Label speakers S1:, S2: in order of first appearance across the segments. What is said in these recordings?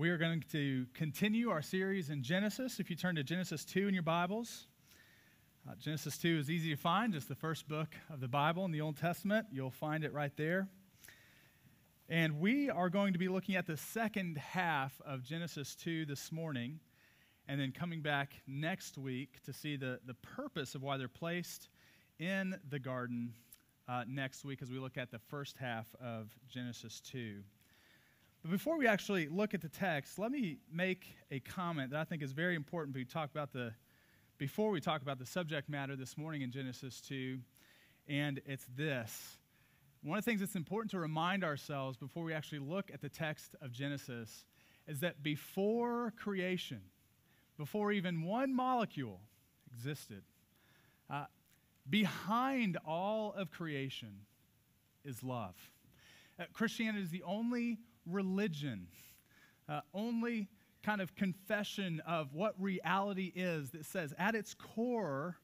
S1: We are going to continue our series in Genesis. If you turn to Genesis 2 in your Bibles, uh, Genesis 2 is easy to find, just the first book of the Bible in the Old Testament. You'll find it right there. And we are going to be looking at the second half of Genesis 2 this morning, and then coming back next week to see the, the purpose of why they're placed in the garden uh, next week as we look at the first half of Genesis 2. But before we actually look at the text, let me make a comment that I think is very important we talk about the, before we talk about the subject matter this morning in Genesis 2, and it's this. One of the things that's important to remind ourselves before we actually look at the text of Genesis is that before creation, before even one molecule existed, uh, behind all of creation is love. Uh, Christianity is the only religion, uh, only kind of confession of what reality is that says at its core,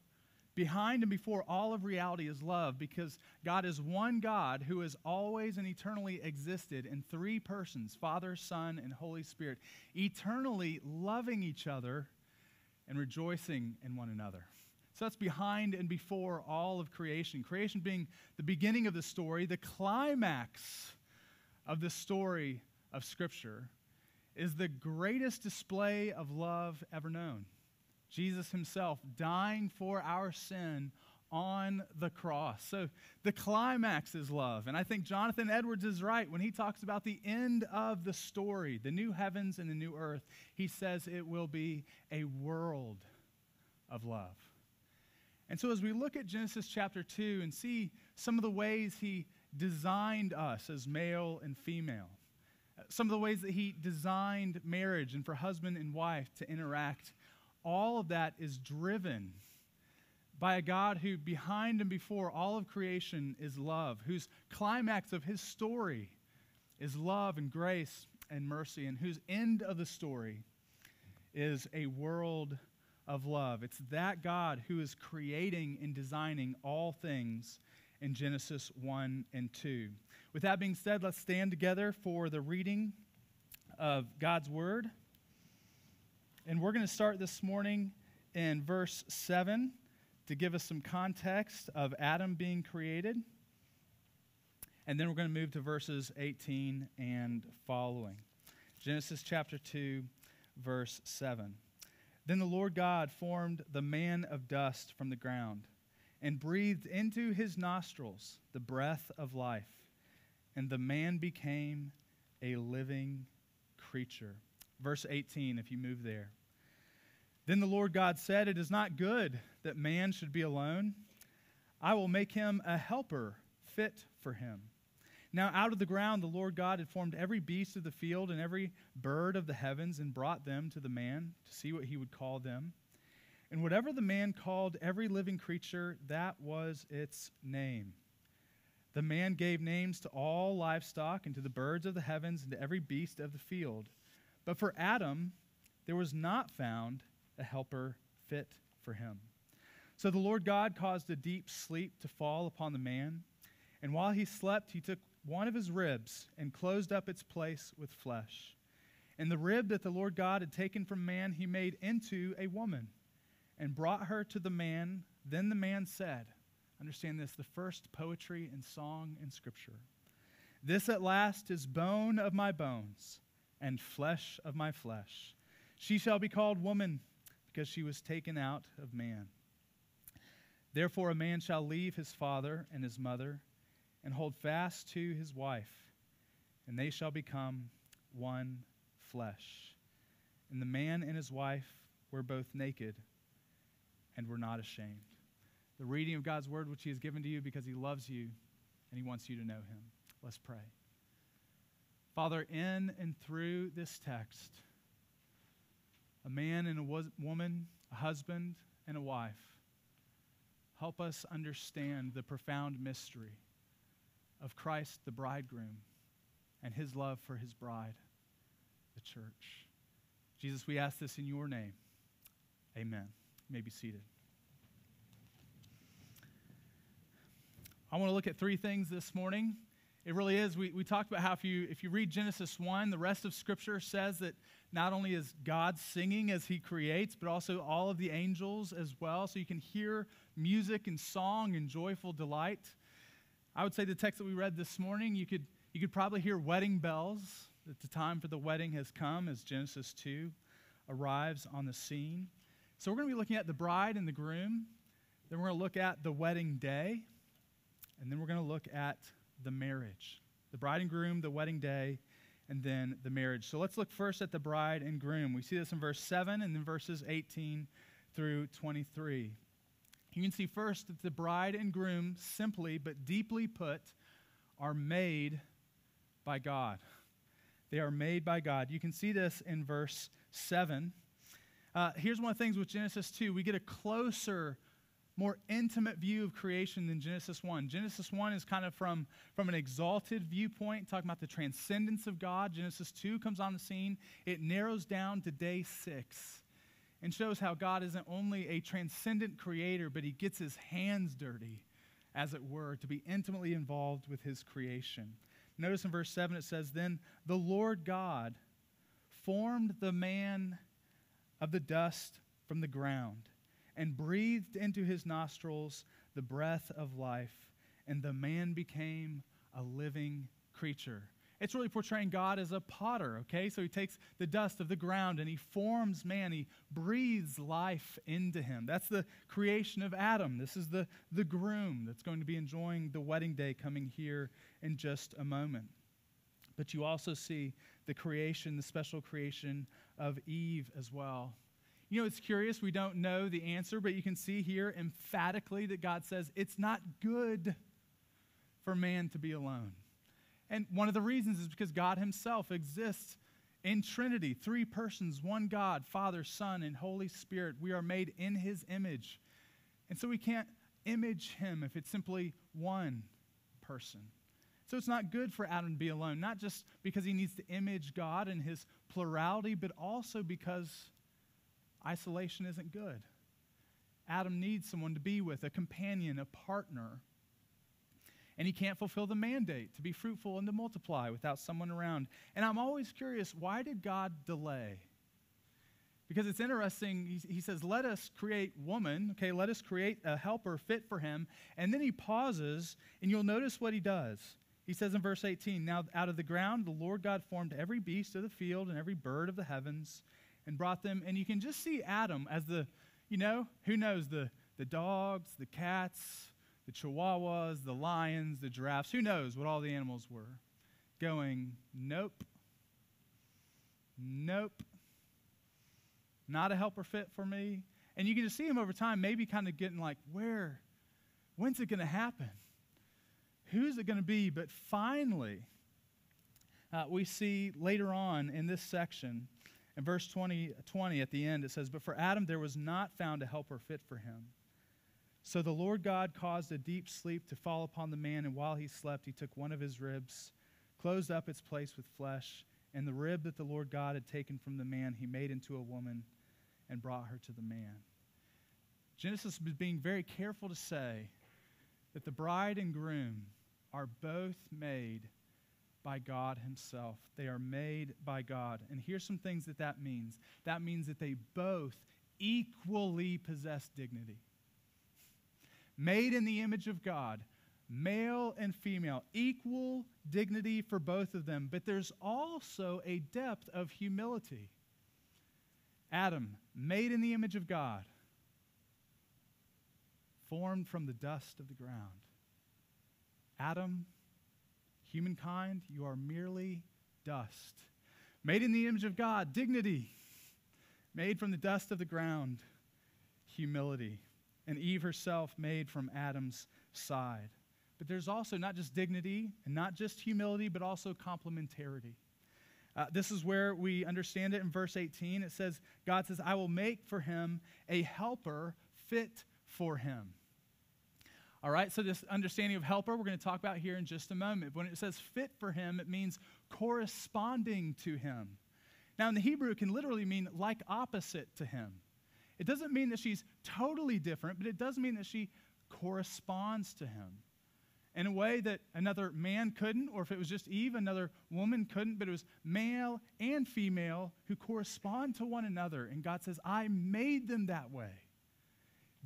S1: behind and before all of reality is love because God is one God who has always and eternally existed in three persons Father, Son, and Holy Spirit, eternally loving each other and rejoicing in one another. So that's behind and before all of creation. Creation being the beginning of the story, the climax of the story of Scripture is the greatest display of love ever known. Jesus himself dying for our sin on the cross. So the climax is love. And I think Jonathan Edwards is right when he talks about the end of the story, the new heavens and the new earth. He says it will be a world of love. And so as we look at Genesis chapter 2 and see some of the ways he designed us as male and female, some of the ways that he designed marriage and for husband and wife to interact, all of that is driven by a God who, behind and before all of creation, is love, whose climax of his story is love and grace and mercy, and whose end of the story is a world of love. It's that God who is creating and designing all things in Genesis 1 and 2. With that being said, let's stand together for the reading of God's Word. And we're going to start this morning in verse 7 to give us some context of Adam being created. And then we're going to move to verses 18 and following. Genesis chapter 2, verse 7. Then the Lord God formed the man of dust from the ground and breathed into his nostrils the breath of life, and the man became a living creature. Verse 18, if you move there. Then the Lord God said, It is not good that man should be alone. I will make him a helper fit for him. Now, out of the ground, the Lord God had formed every beast of the field and every bird of the heavens and brought them to the man to see what he would call them. And whatever the man called every living creature, that was its name. The man gave names to all livestock and to the birds of the heavens and to every beast of the field. But for Adam, there was not found a helper fit for him. So the Lord God caused a deep sleep to fall upon the man. And while he slept, he took one of his ribs and closed up its place with flesh. And the rib that the Lord God had taken from man, he made into a woman and brought her to the man. Then the man said, Understand this, the first poetry and song in Scripture. This at last is bone of my bones and flesh of my flesh. She shall be called woman because she was taken out of man. Therefore, a man shall leave his father and his mother and hold fast to his wife, and they shall become one flesh. And the man and his wife were both naked and we're not ashamed. The reading of God's word, which he has given to you because he loves you and he wants you to know him. Let's pray. Father, in and through this text, a man and a woman, a husband and a wife, help us understand the profound mystery of Christ the bridegroom and his love for his bride, the church. Jesus, we ask this in your name. Amen. You may be seated. I want to look at three things this morning It really is. We, we talked about how if you, if you read Genesis 1, the rest of Scripture says that not only is God singing as he creates, but also all of the angels as well. So you can hear music and song and joyful delight. I would say the text that we read this morning, you could, you could probably hear wedding bells that the time for the wedding has come as Genesis 2 arrives on the scene. So we're going to be looking at the bride and the groom. Then we're going to look at the wedding day. And then we're going to look at the marriage. The bride and groom, the wedding day, and then the marriage. So let's look first at the bride and groom. We see this in verse 7 and then verses 18 through 23. You can see first that the bride and groom, simply but deeply put, are made by God. They are made by God. You can see this in verse 7. Uh, here's one of the things with Genesis 2 we get a closer more intimate view of creation than Genesis 1. Genesis 1 is kind of from, from an exalted viewpoint, talking about the transcendence of God. Genesis 2 comes on the scene. It narrows down to day six and shows how God isn't only a transcendent creator, but he gets his hands dirty, as it were, to be intimately involved with his creation. Notice in verse 7 it says, Then the Lord God formed the man of the dust from the ground and breathed into his nostrils the breath of life, and the man became a living creature. It's really portraying God as a potter, okay? So he takes the dust of the ground and he forms man. He breathes life into him. That's the creation of Adam. This is the, the groom that's going to be enjoying the wedding day coming here in just a moment. But you also see the creation, the special creation of Eve as well. You know, it's curious. We don't know the answer, but you can see here emphatically that God says it's not good for man to be alone. And one of the reasons is because God Himself exists in Trinity three persons, one God, Father, Son, and Holy Spirit. We are made in His image. And so we can't image Him if it's simply one person. So it's not good for Adam to be alone, not just because he needs to image God in His plurality, but also because Isolation isn't good. Adam needs someone to be with, a companion, a partner. And he can't fulfill the mandate to be fruitful and to multiply without someone around. And I'm always curious why did God delay? Because it's interesting, he, he, says, Let us create woman, okay, let us create a helper fit for him. And then he pauses, and you'll notice what he does. He says in verse 18, Now out of the ground the Lord God formed every beast of the field and every bird of the heavens and brought them. And you can just see Adam as the, you know, who knows, the, the dogs, the cats, the chihuahuas, the lions, the giraffes, who knows what all the animals were, going, nope, nope, not a helper fit for me. And you can just see him over time, maybe kind of getting like, where, when's it going to happen? Who's it going to be? But finally, uh, we see later on in this section in verse 20, 20 at the end, it says, But for Adam there was not found a helper fit for him. So the Lord God caused a deep sleep to fall upon the man, and while he slept, he took one of his ribs, closed up its place with flesh, and the rib that the Lord God had taken from the man, he made into a woman and brought her to the man. Genesis is being very careful to say that the bride and groom are both made by God Himself. They are made by God. And here's some things that that means that means that they both equally possess dignity. Made in the image of God, male and female, equal dignity for both of them, but there's also a depth of humility. Adam, made in the image of God, formed from the dust of the ground. Adam, Humankind, you are merely dust. Made in the image of God, dignity. Made from the dust of the ground, humility. And Eve herself made from Adam's side. But there's also not just dignity and not just humility, but also complementarity. Uh, this is where we understand it in verse 18. It says, God says, I will make for him a helper fit for him. All right, so this understanding of helper we're going to talk about here in just a moment. When it says fit for him, it means corresponding to him. Now, in the Hebrew, it can literally mean like opposite to him. It doesn't mean that she's totally different, but it does mean that she corresponds to him. in a way that another man couldn't, or if it was just Eve, another woman couldn't, but it was male and female who correspond to one another. And God says, I made them that way.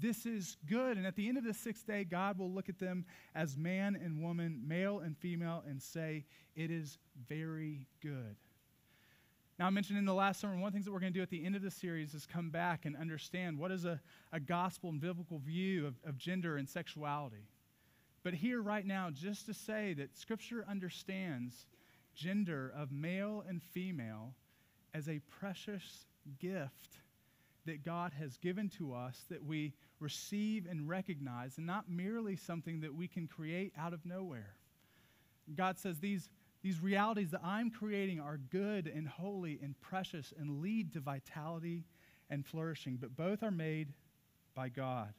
S1: This is good. And at the end of the sixth day, God will look at them as man and woman, male and female, and say, It is very good. Now, I mentioned in the last sermon, one of the things that we're going to do at the end of the series is come back and understand what is a, a gospel and biblical view of, of gender and sexuality. But here, right now, just to say that Scripture understands gender of male and female as a precious gift that God has given to us that we receive and recognize, and not merely something that we can create out of nowhere. God says these, these realities that I'm creating are good and holy and precious and lead to vitality and flourishing, but both are made by God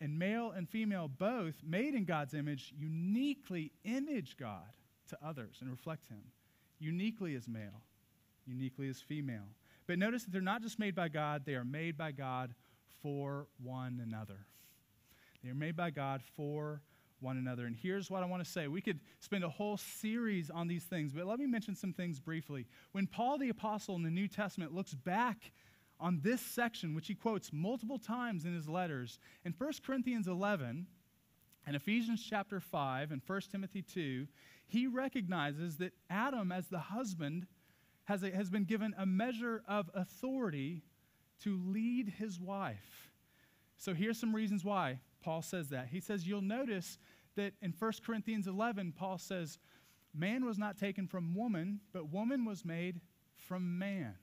S1: and male and female both, made in God's image, uniquely image God to others and reflect Him. Uniquely as male, uniquely as female. But notice that they're not just made by God, they are made by God for one another. They are made by God for one another. And here's what I want to say. We could spend a whole series on these things, but let me mention some things briefly. When Paul the Apostle in the New Testament looks back on this section, which he quotes multiple times in his letters. In 1 Corinthians 11 and Ephesians chapter 5 and 1 Timothy 2, he recognizes that Adam, as the husband, has, a, has been given a measure of authority to lead his wife. So here's some reasons why Paul says that. He says, You'll notice that in 1 Corinthians 11, Paul says, Man was not taken from woman, but woman was made from man.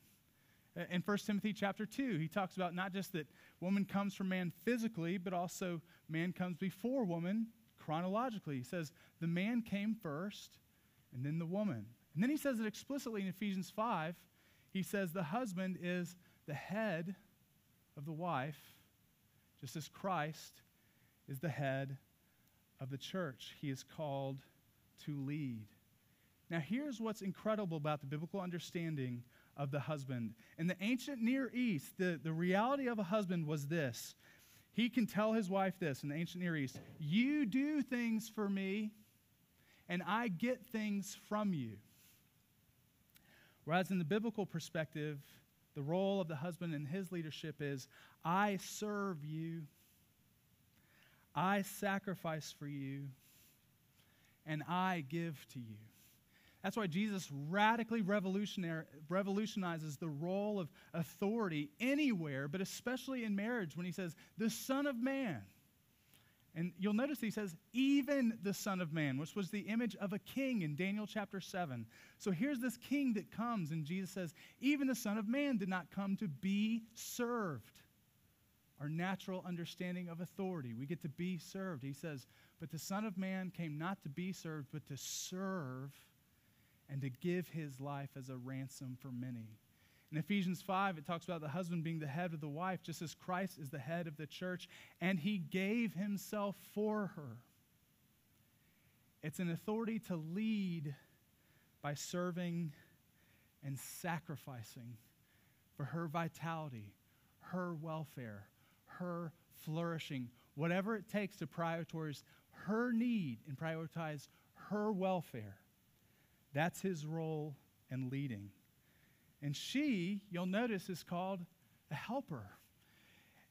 S1: In 1 Timothy chapter 2, he talks about not just that woman comes from man physically, but also man comes before woman chronologically. He says the man came first and then the woman. And then he says it explicitly in Ephesians 5. He says the husband is the head of the wife, just as Christ is the head of the church. He is called to lead. Now, here's what's incredible about the biblical understanding of the husband. In the ancient Near East, the, the reality of a husband was this. He can tell his wife this in the ancient Near East You do things for me, and I get things from you. Whereas in the biblical perspective, the role of the husband in his leadership is I serve you, I sacrifice for you, and I give to you. That's why Jesus radically revolutionizes the role of authority anywhere, but especially in marriage when he says, the Son of Man. And you'll notice he says, even the Son of Man, which was the image of a king in Daniel chapter 7. So here's this king that comes, and Jesus says, even the Son of Man did not come to be served. Our natural understanding of authority, we get to be served. He says, but the Son of Man came not to be served, but to serve and to give his life as a ransom for many. In Ephesians 5, it talks about the husband being the head of the wife, just as Christ is the head of the church, and he gave himself for her. It's an authority to lead by serving and sacrificing for her vitality, her welfare, her flourishing, whatever it takes to prioritize her need and prioritize her welfare. That's his role in leading. And she, you'll notice, is called a helper.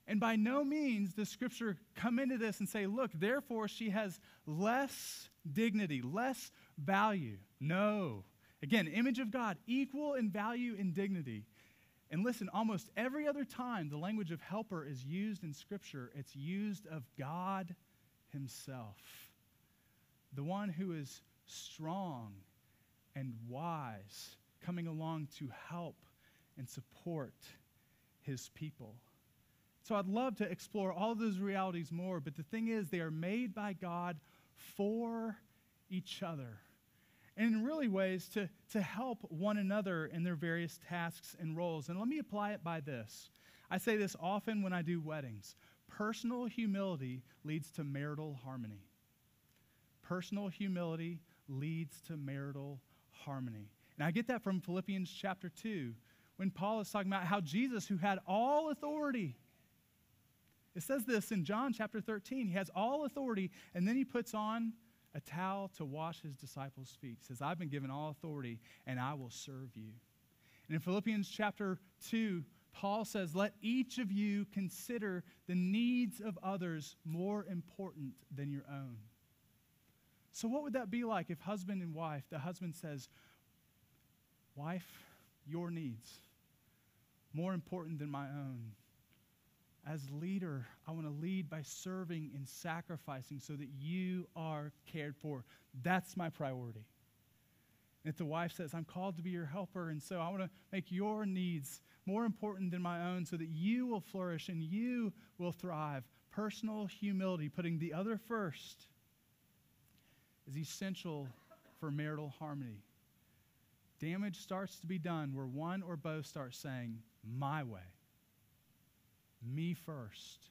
S1: And by no means does Scripture come into this and say, look, therefore she has less dignity, less value. No. Again, image of God, equal in value and dignity. And listen, almost every other time the language of helper is used in Scripture, it's used of God Himself, the one who is strong and wise coming along to help and support his people. So I'd love to explore all those realities more, but the thing is, they are made by God for each other. And in really ways to, to help one another in their various tasks and roles. And let me apply it by this. I say this often when I do weddings. Personal humility leads to marital harmony. Personal humility leads to marital harmony. And I get that from Philippians chapter 2, when Paul is talking about how Jesus, who had all authority, it says this in John chapter 13, he has all authority, and then he puts on a towel to wash his disciples' feet. He says, I've been given all authority and I will serve you. And in Philippians chapter 2, Paul says, Let each of you consider the needs of others more important than your own. So, what would that be like if husband and wife, the husband says, Wife, your needs, more important than my own. As leader, I want to lead by serving and sacrificing so that you are cared for. That's my priority. And if the wife says, I'm called to be your helper, and so I want to make your needs more important than my own so that you will flourish and you will thrive. Personal humility, putting the other first, is essential for marital harmony. Damage starts to be done where one or both start saying, My way, me first.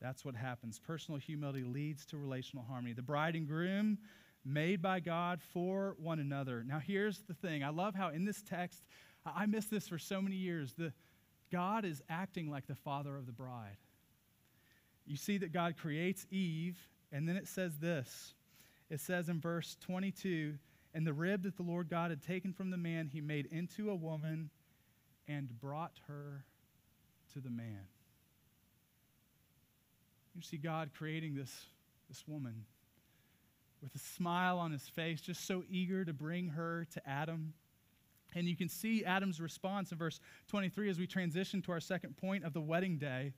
S1: That's what happens. Personal humility leads to relational harmony. The bride and groom made by God for one another. Now, here's the thing I love how in this text, I missed this for so many years. The, God is acting like the father of the bride. You see that God creates Eve, and then it says this it says in verse 22 And the rib that the Lord God had taken from the man, he made into a woman and brought her to the man. You see God creating this, this woman with a smile on his face, just so eager to bring her to Adam. And you can see Adam's response in verse 23 as we transition to our second point of the wedding day.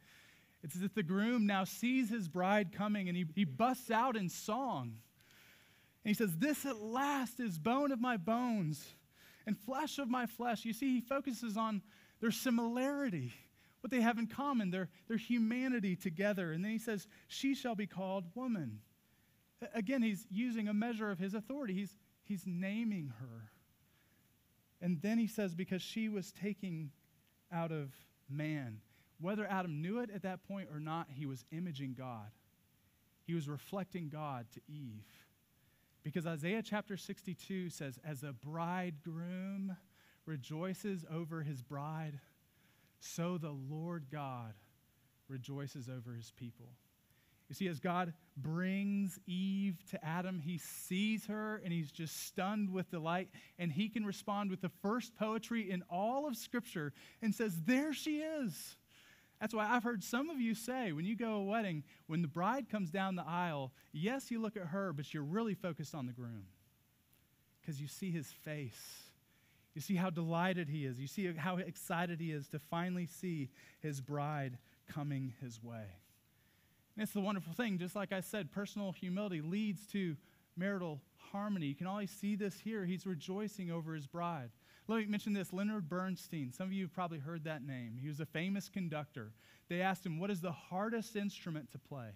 S1: It's as if the groom now sees his bride coming and he, he busts out in song. And he says, This at last is bone of my bones and flesh of my flesh. You see, he focuses on their similarity, what they have in common, their, their humanity together. And then he says, She shall be called woman. Again, he's using a measure of his authority. He's, he's naming her. And then he says, because she was taken out of man. Whether Adam knew it at that point or not, he was imaging God. He was reflecting God to Eve. Because Isaiah chapter 62 says, As a bridegroom rejoices over his bride, so the Lord God rejoices over his people. You see, as God brings Eve to Adam, he sees her and he's just stunned with delight. And he can respond with the first poetry in all of Scripture and says, There she is. That's why I've heard some of you say when you go to a wedding, when the bride comes down the aisle, yes, you look at her, but you're really focused on the groom because you see his face. You see how delighted he is. You see how excited he is to finally see his bride coming his way. And it's the wonderful thing. Just like I said, personal humility leads to marital harmony. You can always see this here. He's rejoicing over his bride. Let me mention this Leonard Bernstein. Some of you have probably heard that name. He was a famous conductor. They asked him, What is the hardest instrument to play?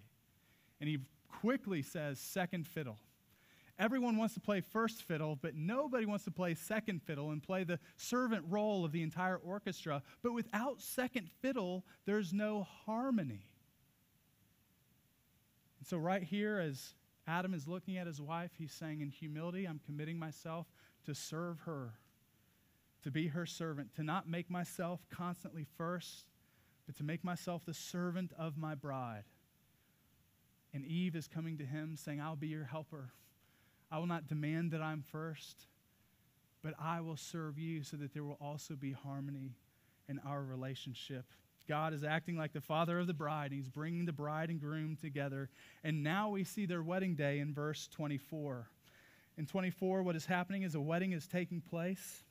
S1: And he quickly says, Second fiddle. Everyone wants to play first fiddle, but nobody wants to play second fiddle and play the servant role of the entire orchestra. But without second fiddle, there's no harmony. And so, right here, as Adam is looking at his wife, he's saying, In humility, I'm committing myself to serve her, to be her servant, to not make myself constantly first, but to make myself the servant of my bride. And Eve is coming to him saying, I'll be your helper. I will not demand that I'm first, but I will serve you so that there will also be harmony in our relationship. God is acting like the father of the bride. He's bringing the bride and groom together. And now we see their wedding day in verse 24. In 24, what is happening is a wedding is taking place.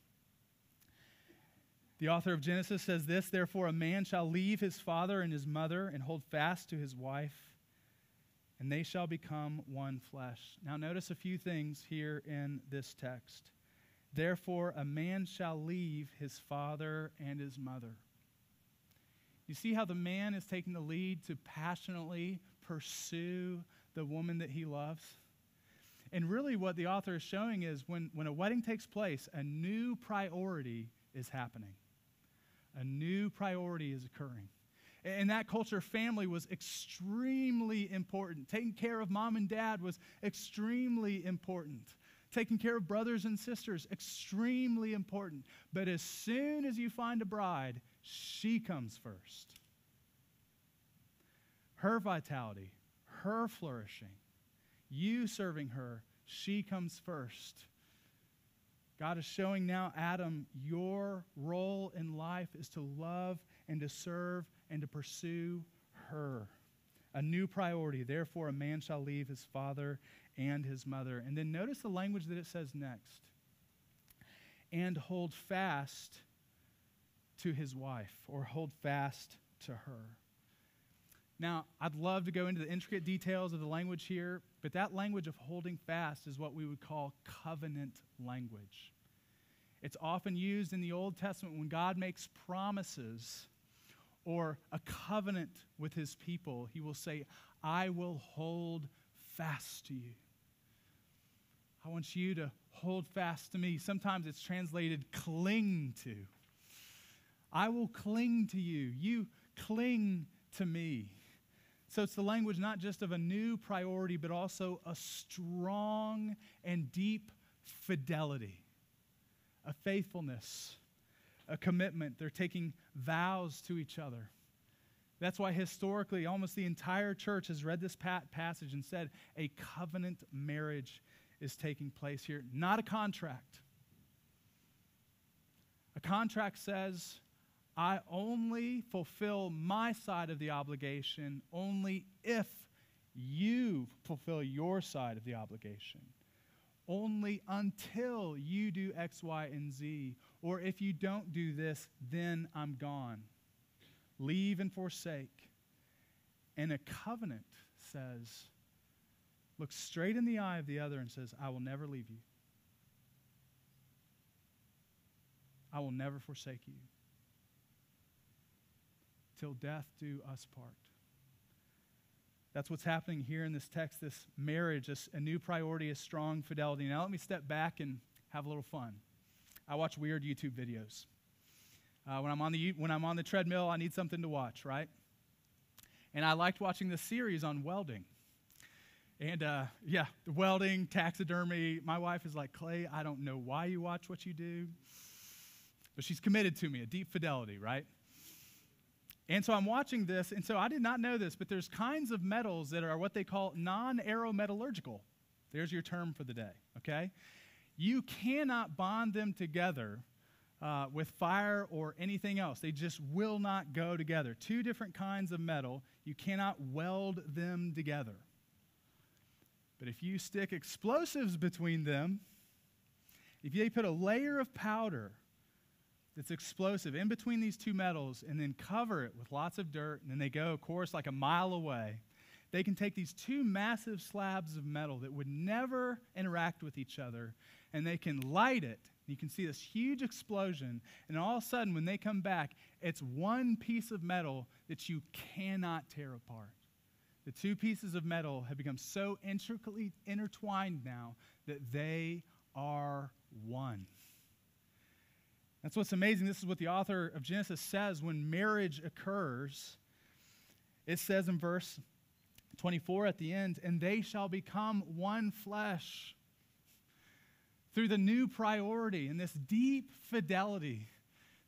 S1: The author of Genesis says this Therefore, a man shall leave his father and his mother and hold fast to his wife, and they shall become one flesh. Now, notice a few things here in this text. Therefore, a man shall leave his father and his mother. You see how the man is taking the lead to passionately pursue the woman that he loves? And really, what the author is showing is when, when a wedding takes place, a new priority is happening. A new priority is occurring. In that culture, family was extremely important. Taking care of mom and dad was extremely important. Taking care of brothers and sisters, extremely important. But as soon as you find a bride, she comes first. Her vitality, her flourishing. you serving her, she comes first. God is showing now Adam, your role in life is to love and to serve and to pursue her. A new priority. Therefore, a man shall leave his father and his mother. And then notice the language that it says next and hold fast to his wife or hold fast to her. Now, I'd love to go into the intricate details of the language here, but that language of holding fast is what we would call covenant language. It's often used in the Old Testament when God makes promises or a covenant with his people. He will say, I will hold fast to you. I want you to hold fast to me. Sometimes it's translated cling to. I will cling to you. You cling to me. So it's the language not just of a new priority, but also a strong and deep fidelity, a faithfulness, a commitment. They're taking vows to each other. That's why historically, almost the entire church has read this passage and said a covenant marriage is taking place here, not a contract. A contract says, I only fulfill my side of the obligation only if you fulfill your side of the obligation. Only until you do X, Y, and Z. Or if you don't do this, then I'm gone. Leave and forsake. And a covenant says, looks straight in the eye of the other and says, I will never leave you. I will never forsake you till death do us part. That's what's happening here in this text, this marriage, this, a new priority is strong fidelity. Now, let me step back and have a little fun. I watch weird YouTube videos. Uh, when, I'm on the, when I'm on the treadmill, I need something to watch, right? And I liked watching this series on welding. And uh, yeah, the welding, taxidermy. My wife is like, Clay, I don't know why you watch what you do, but she's committed to me, a deep fidelity, right? And so I'm watching this, and so I did not know this, but there's kinds of metals that are what they call non aerometallurgical. There's your term for the day, okay? You cannot bond them together uh, with fire or anything else. They just will not go together. Two different kinds of metal, you cannot weld them together. But if you stick explosives between them, if you put a layer of powder that's explosive in between these two metals and then cover it with lots of dirt, and then they go, of course, like a mile away. They can take these two massive slabs of metal that would never interact with each other, and they can light it. You can see this huge explosion, and all of a sudden, when they come back, it's one piece of metal that you cannot tear apart. The two pieces of metal have become so intricately intertwined now that they are one. That's what's amazing. This is what the author of Genesis says when marriage occurs. It says in verse 24 at the end, and they shall become one flesh. Through the new priority and this deep fidelity,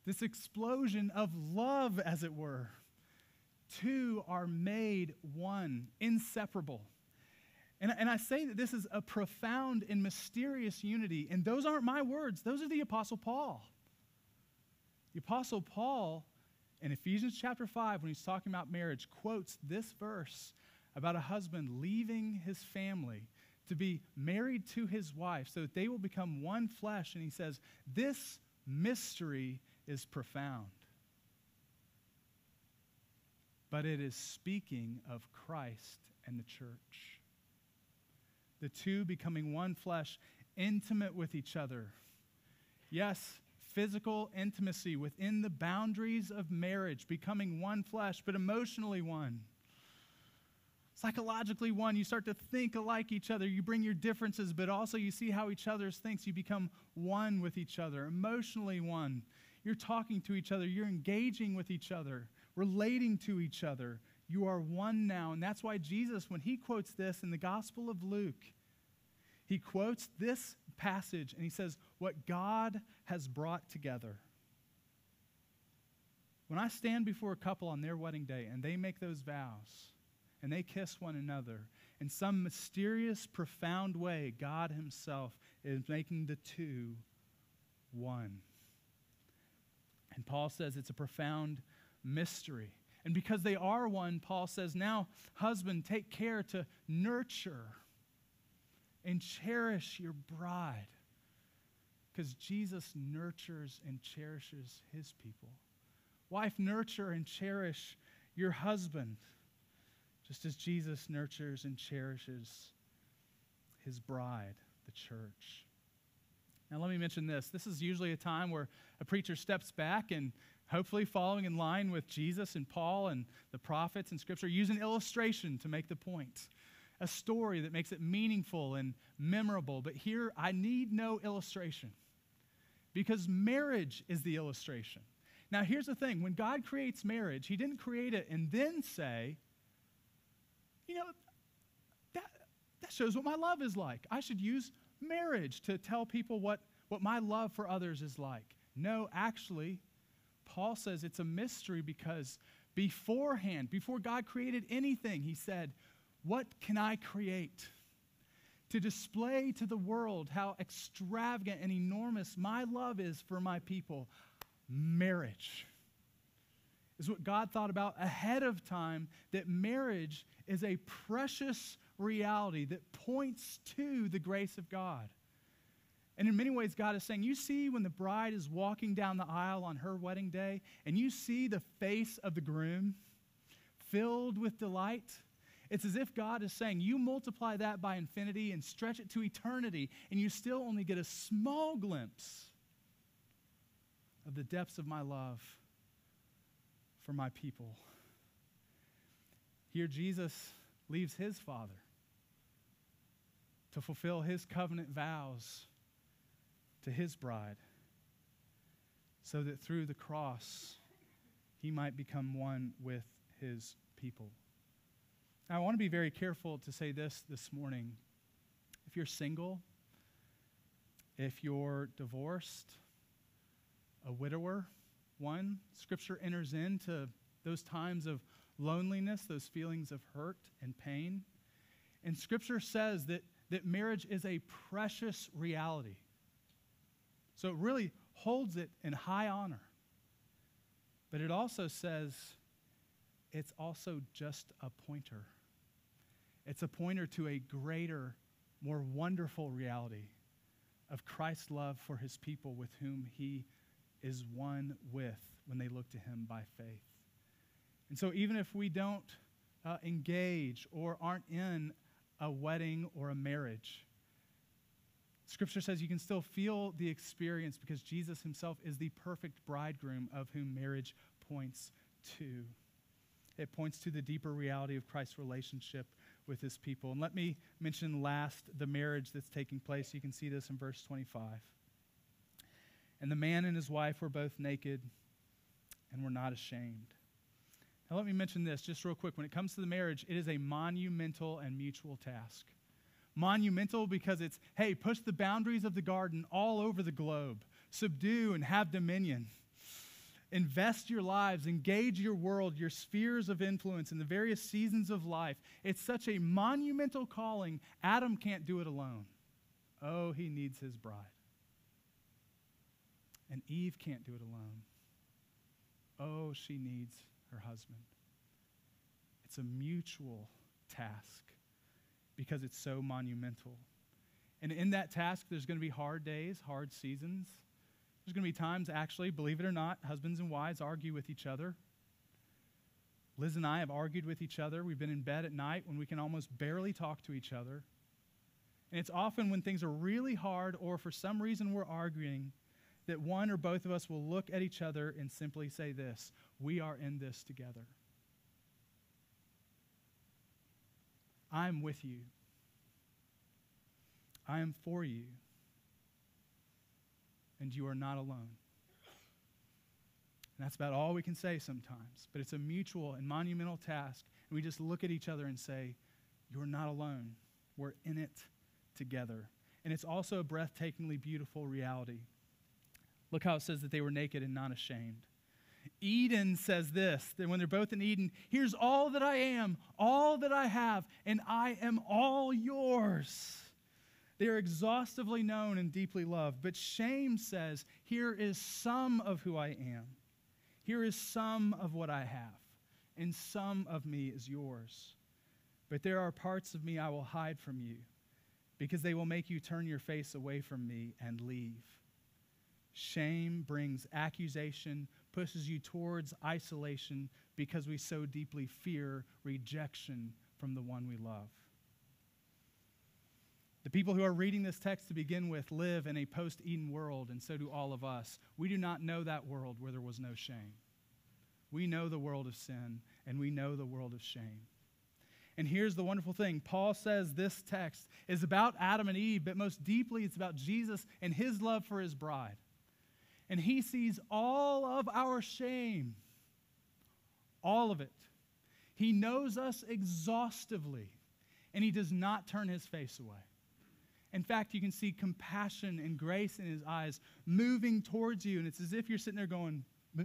S1: this explosion of love, as it were, two are made one, inseparable. And, and I say that this is a profound and mysterious unity, and those aren't my words, those are the Apostle Paul. The Apostle Paul, in Ephesians chapter 5, when he's talking about marriage, quotes this verse about a husband leaving his family to be married to his wife so that they will become one flesh. And he says, This mystery is profound. But it is speaking of Christ and the church. The two becoming one flesh, intimate with each other. Yes, physical intimacy within the boundaries of marriage, becoming one flesh, but emotionally one. Psychologically one, you start to think alike each other. You bring your differences, but also you see how each other's thinks. You become one with each other, emotionally one. You're talking to each other, you're engaging with each other, relating to each other. You are one now. And that's why Jesus, when he quotes this in the Gospel of Luke, he quotes this passage and he says, What God has brought together. When I stand before a couple on their wedding day and they make those vows and they kiss one another in some mysterious, profound way, God Himself is making the two one. And Paul says it's a profound mystery. And because they are one, Paul says, now, husband, take care to nurture and cherish your bride. Because Jesus nurtures and cherishes his people. Wife, nurture and cherish your husband, just as Jesus nurtures and cherishes his bride, the church. Now, let me mention this. This is usually a time where a preacher steps back and hopefully following in line with Jesus and Paul and the prophets and Scripture, use an illustration to make the point, a story that makes it meaningful and memorable. But here, I need no illustration because marriage is the illustration. Now, here's the thing when God creates marriage, He didn't create it and then say, you know, that, that shows what my love is like. I should use marriage to tell people what, what my love for others is like. No, actually, Paul says it's a mystery because beforehand, before God created anything, he said, What can I create? To display to the world how extravagant and enormous my love is for my people. Marriage is what God thought about ahead of time that marriage is a precious reality that points to the grace of God. And in many ways, God is saying, You see, when the bride is walking down the aisle on her wedding day, and you see the face of the groom filled with delight, it's as if God is saying, You multiply that by infinity and stretch it to eternity, and you still only get a small glimpse of the depths of my love for my people. Here, Jesus leaves his Father to fulfill his covenant vows to his bride so that through the cross he might become one with his people. I want to be very careful to say this this morning. If you're single, if you're divorced, a widower, one, Scripture enters into those times of loneliness, those feelings of hurt and pain. And Scripture says that, that marriage is a precious reality. So it really holds it in high honor. But it also says it's also just a pointer. It's a pointer to a greater, more wonderful reality of Christ's love for his people with whom he is one with when they look to him by faith. And so, even if we don't uh, engage or aren't in a wedding or a marriage, Scripture says you can still feel the experience because Jesus himself is the perfect bridegroom of whom marriage points to. It points to the deeper reality of Christ's relationship with his people. And let me mention last the marriage that's taking place. You can see this in verse 25. And the man and his wife were both naked and were not ashamed. Now, let me mention this just real quick. When it comes to the marriage, it is a monumental and mutual task. Monumental because it's, hey, push the boundaries of the garden all over the globe, subdue and have dominion. Invest your lives, engage your world, your spheres of influence in the various seasons of life. It's such a monumental calling, Adam can't do it alone. Oh, he needs his bride. And Eve can't do it alone. Oh, she needs her husband. It's a mutual task because it's so monumental. And in that task, there's going to be hard days, hard seasons. There's going to be times, actually, believe it or not, husbands and wives argue with each other. Liz and I have argued with each other. We've been in bed at night when we can almost barely talk to each other. And it's often when things are really hard or for some reason we're arguing that one or both of us will look at each other and simply say this We are in this together. I'm with you. I am for you. And you are not alone. And that's about all we can say sometimes. But it's a mutual and monumental task. And we just look at each other and say, You're not alone. We're in it together. And it's also a breathtakingly beautiful reality. Look how it says that they were naked and not ashamed. Eden says this that when they're both in Eden, here's all that I am, all that I have, and I am all yours. They are exhaustively known and deeply loved. But shame says, here is some of who I am. Here is some of what I have, and some of me is yours. But there are parts of me I will hide from you, because they will make you turn your face away from me and leave. Shame brings accusation, pushes you towards isolation because we so deeply fear rejection from the one we love. The people who are reading this text to begin with live in a post Eden world, and so do all of us. We do not know that world where there was no shame. We know the world of sin, and we know the world of shame. And here's the wonderful thing Paul says this text is about Adam and Eve, but most deeply it's about Jesus and his love for his bride and he sees all of our shame, all of it. He knows us exhaustively, and he does not turn his face away. In fact, you can see compassion and grace in his eyes moving towards you, and it's as if you're sitting there going,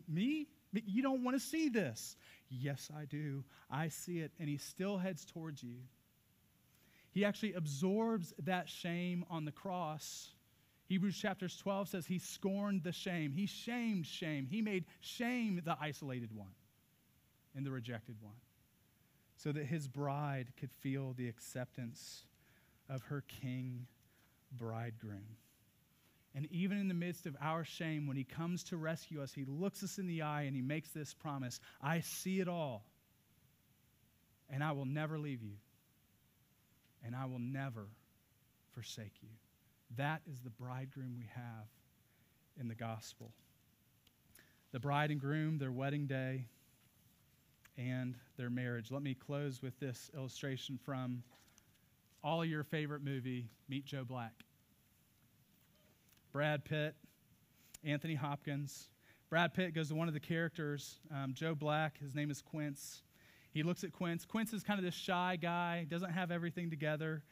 S1: Me? You don't want to see this. Yes, I do. I see it, and he still heads towards you. He actually absorbs that shame on the cross Hebrews chapters 12 says he scorned the shame. He shamed shame. He made shame the isolated one and the rejected one so that his bride could feel the acceptance of her king bridegroom. And even in the midst of our shame, when he comes to rescue us, he looks us in the eye and he makes this promise I see it all, and I will never leave you, and I will never forsake you. That is the bridegroom we have in the gospel. The bride and groom, their wedding day, and their marriage. Let me close with this illustration from all your favorite movie, Meet Joe Black. Brad Pitt, Anthony Hopkins. Brad Pitt goes to one of the characters, um, Joe Black. His name is Quince. He looks at Quince. Quince is kind of this shy guy, doesn't have everything together.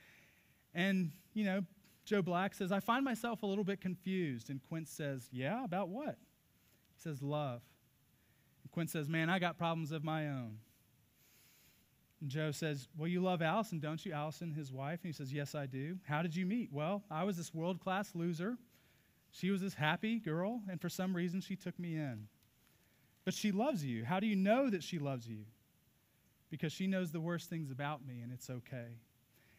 S1: And, you know, Joe Black says, I find myself a little bit confused. And Quince says, Yeah, about what? He says, Love. And Quince says, Man, I got problems of my own. And Joe says, Well, you love Allison, don't you? Allison, his wife. And he says, Yes, I do. How did you meet? Well, I was this world class loser. She was this happy girl, and for some reason she took me in. But she loves you. How do you know that she loves you? Because she knows the worst things about me, and it's okay.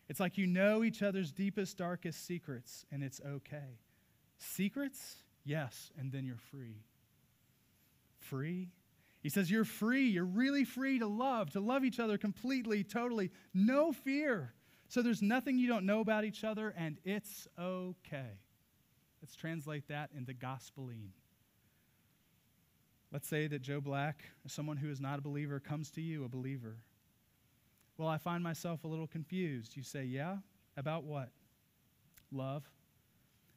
S1: It's like you know each other's deepest, darkest secrets, and it's okay. Secrets? Yes, and then you're free. Free? He says you're free. You're really free to love, to love each other completely, totally, no fear. So there's nothing you don't know about each other, and it's okay. Let's translate that into gospeline. Let's say that Joe Black, someone who is not a believer, comes to you, a believer. Well, I find myself a little confused. You say, Yeah? About what? Love.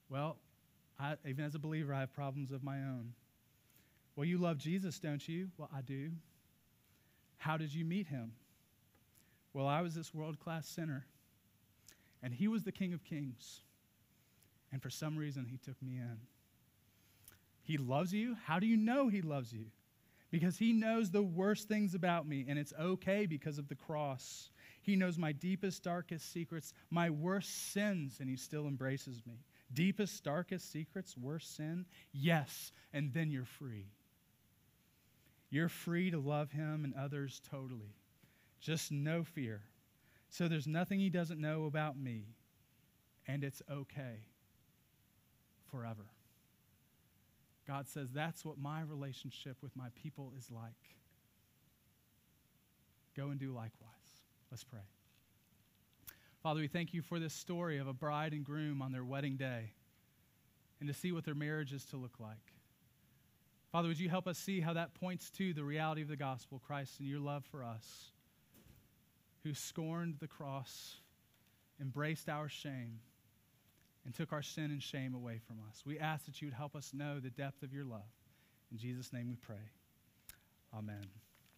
S1: Well, I, even as a believer, I have problems of my own. Well, you love Jesus, don't you? Well, I do. How did you meet him? Well, I was this world class sinner, and he was the King of Kings. And for some reason, he took me in. He loves you. How do you know he loves you? because he knows the worst things about me, and it's okay because of the cross. He knows my deepest, darkest secrets, my worst sins, and he still embraces me. Deepest, darkest secrets, worst sin? Yes, and then you're free. You're free to love him and others totally. Just no fear. So there's nothing he doesn't know about me, and it's okay forever. God says, That's what my relationship with my people is like. Go and do likewise. Let's pray. Father, we thank you for this story of a bride and groom on their wedding day and to see what their marriage is to look like. Father, would you help us see how that points to the reality of the gospel, Christ, and your love for us, who scorned the cross, embraced our shame and took our sin and shame away from us. We ask that you would help us know the depth of your love. In Jesus' name we pray. Amen.